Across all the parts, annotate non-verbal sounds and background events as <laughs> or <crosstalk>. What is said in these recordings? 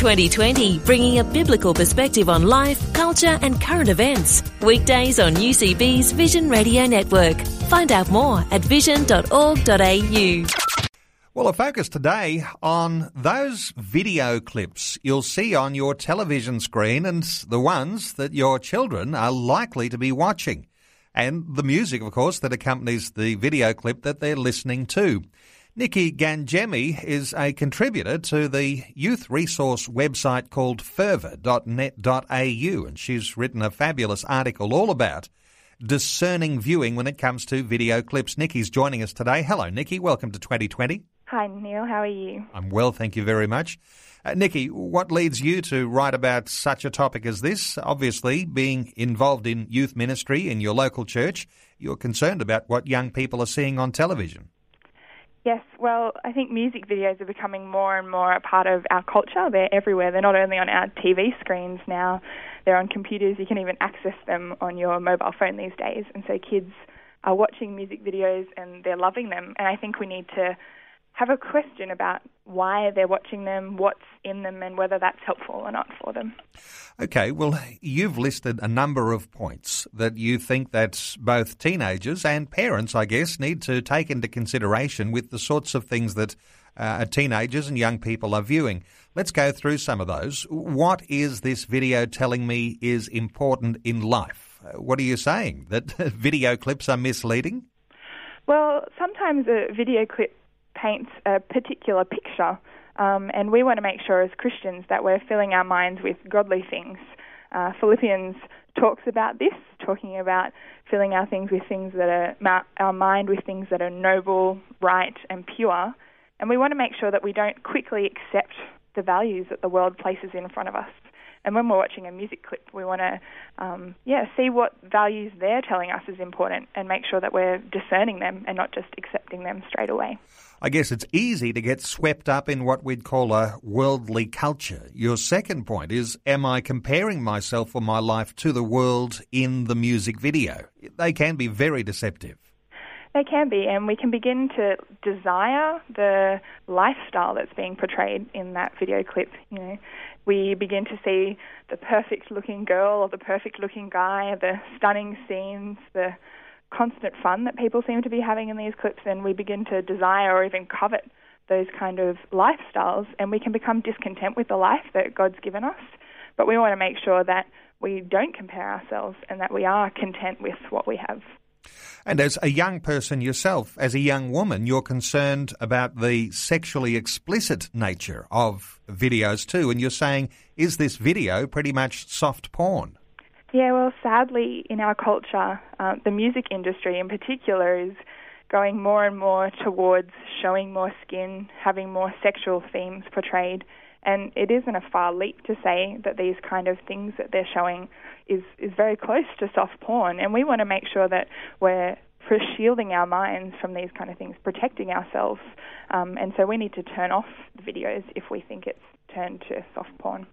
2020, bringing a biblical perspective on life, culture, and current events. Weekdays on UCB's Vision Radio Network. Find out more at vision.org.au. Well, a focus today on those video clips you'll see on your television screen and the ones that your children are likely to be watching. And the music, of course, that accompanies the video clip that they're listening to. Nikki Gangemi is a contributor to the youth resource website called fervour.net.au, and she's written a fabulous article all about discerning viewing when it comes to video clips. Nikki's joining us today. Hello, Nikki. Welcome to 2020. Hi, Neil. How are you? I'm well, thank you very much. Uh, Nikki, what leads you to write about such a topic as this? Obviously, being involved in youth ministry in your local church, you're concerned about what young people are seeing on television. Yes, well, I think music videos are becoming more and more a part of our culture. They're everywhere. They're not only on our TV screens now, they're on computers. You can even access them on your mobile phone these days. And so kids are watching music videos and they're loving them. And I think we need to have a question about why they're watching them, what's in them, and whether that's helpful or not for them. Okay, well, you've listed a number of points that you think that both teenagers and parents, I guess, need to take into consideration with the sorts of things that uh, teenagers and young people are viewing. Let's go through some of those. What is this video telling me is important in life? What are you saying? That <laughs> video clips are misleading? Well, sometimes a video clip paints a particular picture, um, and we want to make sure as Christians that we're filling our minds with godly things. Uh, Philippians talks about this, talking about filling our things with things that are our mind with things that are noble, right, and pure. And we want to make sure that we don't quickly accept the values that the world places in front of us. And when we're watching a music clip, we want to, um, yeah, see what values they're telling us is important and make sure that we're discerning them and not just accepting them straight away. I guess it's easy to get swept up in what we'd call a worldly culture. Your second point is Am I comparing myself or my life to the world in the music video? They can be very deceptive. They can be, and we can begin to desire the lifestyle that's being portrayed in that video clip. You know, we begin to see the perfect looking girl or the perfect looking guy, the stunning scenes, the constant fun that people seem to be having in these clips, and we begin to desire or even covet those kind of lifestyles, and we can become discontent with the life that God's given us. But we want to make sure that we don't compare ourselves and that we are content with what we have. And as a young person yourself, as a young woman, you're concerned about the sexually explicit nature of videos too. And you're saying, is this video pretty much soft porn? Yeah, well, sadly, in our culture, uh, the music industry in particular is going more and more towards showing more skin, having more sexual themes portrayed. And it isn't a far leap to say that these kind of things that they're showing is, is very close to soft porn. And we want to make sure that we're shielding our minds from these kind of things, protecting ourselves. Um, and so we need to turn off the videos if we think it's turned to soft porn.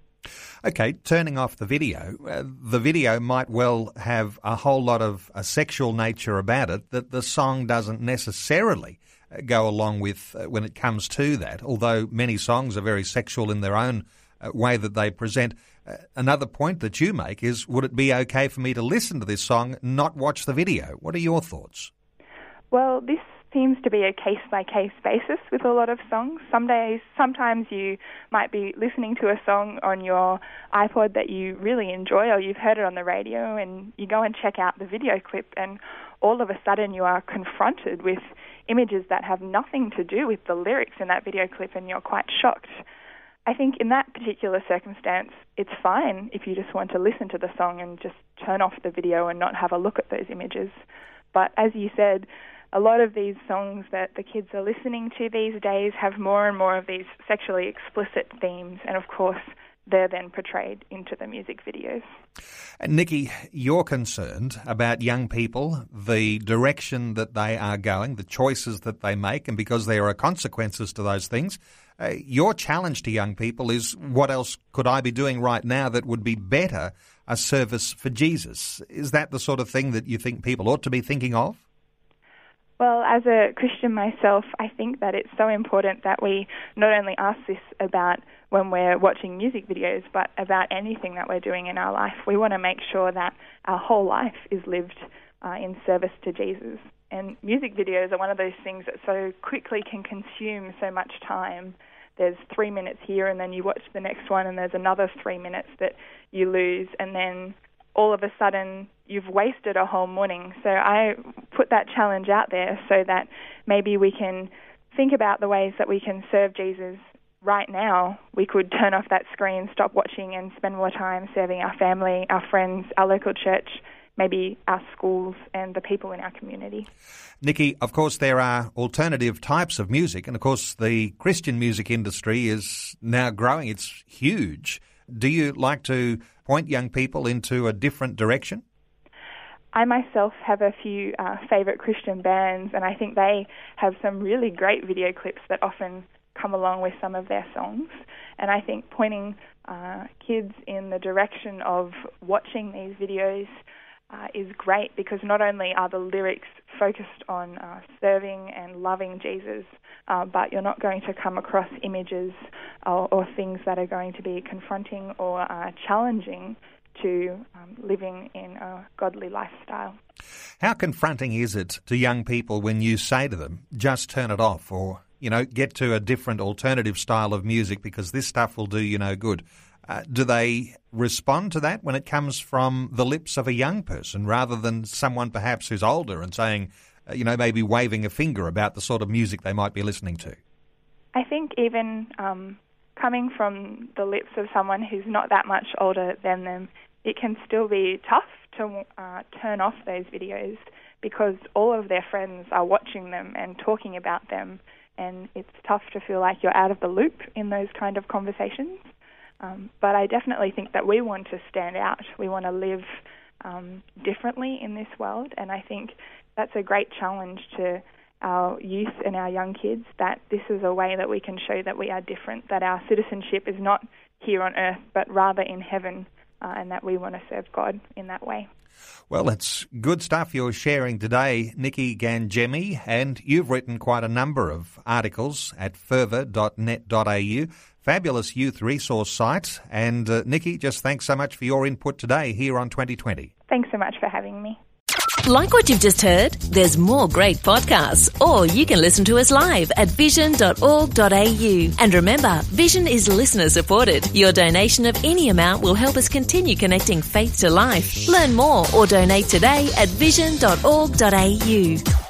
Okay, turning off the video, uh, the video might well have a whole lot of a sexual nature about it that the song doesn't necessarily uh, go along with uh, when it comes to that, although many songs are very sexual in their own uh, way that they present. Uh, another point that you make is would it be okay for me to listen to this song, not watch the video? What are your thoughts? Well, this seems to be a case by case basis with a lot of songs. Some days, sometimes you might be listening to a song on your iPod that you really enjoy, or you've heard it on the radio, and you go and check out the video clip, and all of a sudden you are confronted with images that have nothing to do with the lyrics in that video clip, and you're quite shocked. I think in that particular circumstance, it's fine if you just want to listen to the song and just turn off the video and not have a look at those images. But as you said, a lot of these songs that the kids are listening to these days have more and more of these sexually explicit themes, and of course, they're then portrayed into the music videos. And Nikki, you're concerned about young people, the direction that they are going, the choices that they make, and because there are consequences to those things. Uh, your challenge to young people is what else could I be doing right now that would be better a service for Jesus? Is that the sort of thing that you think people ought to be thinking of? Well, as a Christian myself, I think that it's so important that we not only ask this about when we're watching music videos, but about anything that we're doing in our life. We want to make sure that our whole life is lived uh, in service to Jesus. And music videos are one of those things that so quickly can consume so much time. There's three minutes here, and then you watch the next one, and there's another three minutes that you lose, and then all of a sudden you've wasted a whole morning. So I put that challenge out there so that maybe we can think about the ways that we can serve Jesus right now. We could turn off that screen, stop watching, and spend more time serving our family, our friends, our local church, maybe our schools, and the people in our community. Nikki, of course, there are alternative types of music, and of course, the Christian music industry is now growing. It's huge. Do you like to point young people into a different direction? I myself have a few uh, favourite Christian bands, and I think they have some really great video clips that often come along with some of their songs. And I think pointing uh, kids in the direction of watching these videos uh, is great because not only are the lyrics focused on uh, serving and loving Jesus, uh, but you're not going to come across images or, or, things that are going to be confronting or uh, challenging to um, living in a godly lifestyle. How confronting is it to young people when you say to them, just turn it off or, you know, get to a different alternative style of music because this stuff will do you no good? Uh, do they respond to that when it comes from the lips of a young person rather than someone perhaps who's older and saying, uh, you know, maybe waving a finger about the sort of music they might be listening to? I think even um, coming from the lips of someone who's not that much older than them, it can still be tough to uh, turn off those videos because all of their friends are watching them and talking about them, and it's tough to feel like you're out of the loop in those kind of conversations. Um, but I definitely think that we want to stand out. We want to live um, differently in this world, and I think that's a great challenge to our youth and our young kids that this is a way that we can show that we are different, that our citizenship is not here on earth, but rather in heaven, uh, and that we want to serve God in that way. Well, it's good stuff you're sharing today, Nikki Gangemi, and you've written quite a number of articles at fervour.net.au. Fabulous youth resource site. And uh, Nikki, just thanks so much for your input today here on 2020. Thanks so much for having me. Like what you've just heard? There's more great podcasts, or you can listen to us live at vision.org.au. And remember, Vision is listener supported. Your donation of any amount will help us continue connecting faith to life. Learn more or donate today at vision.org.au.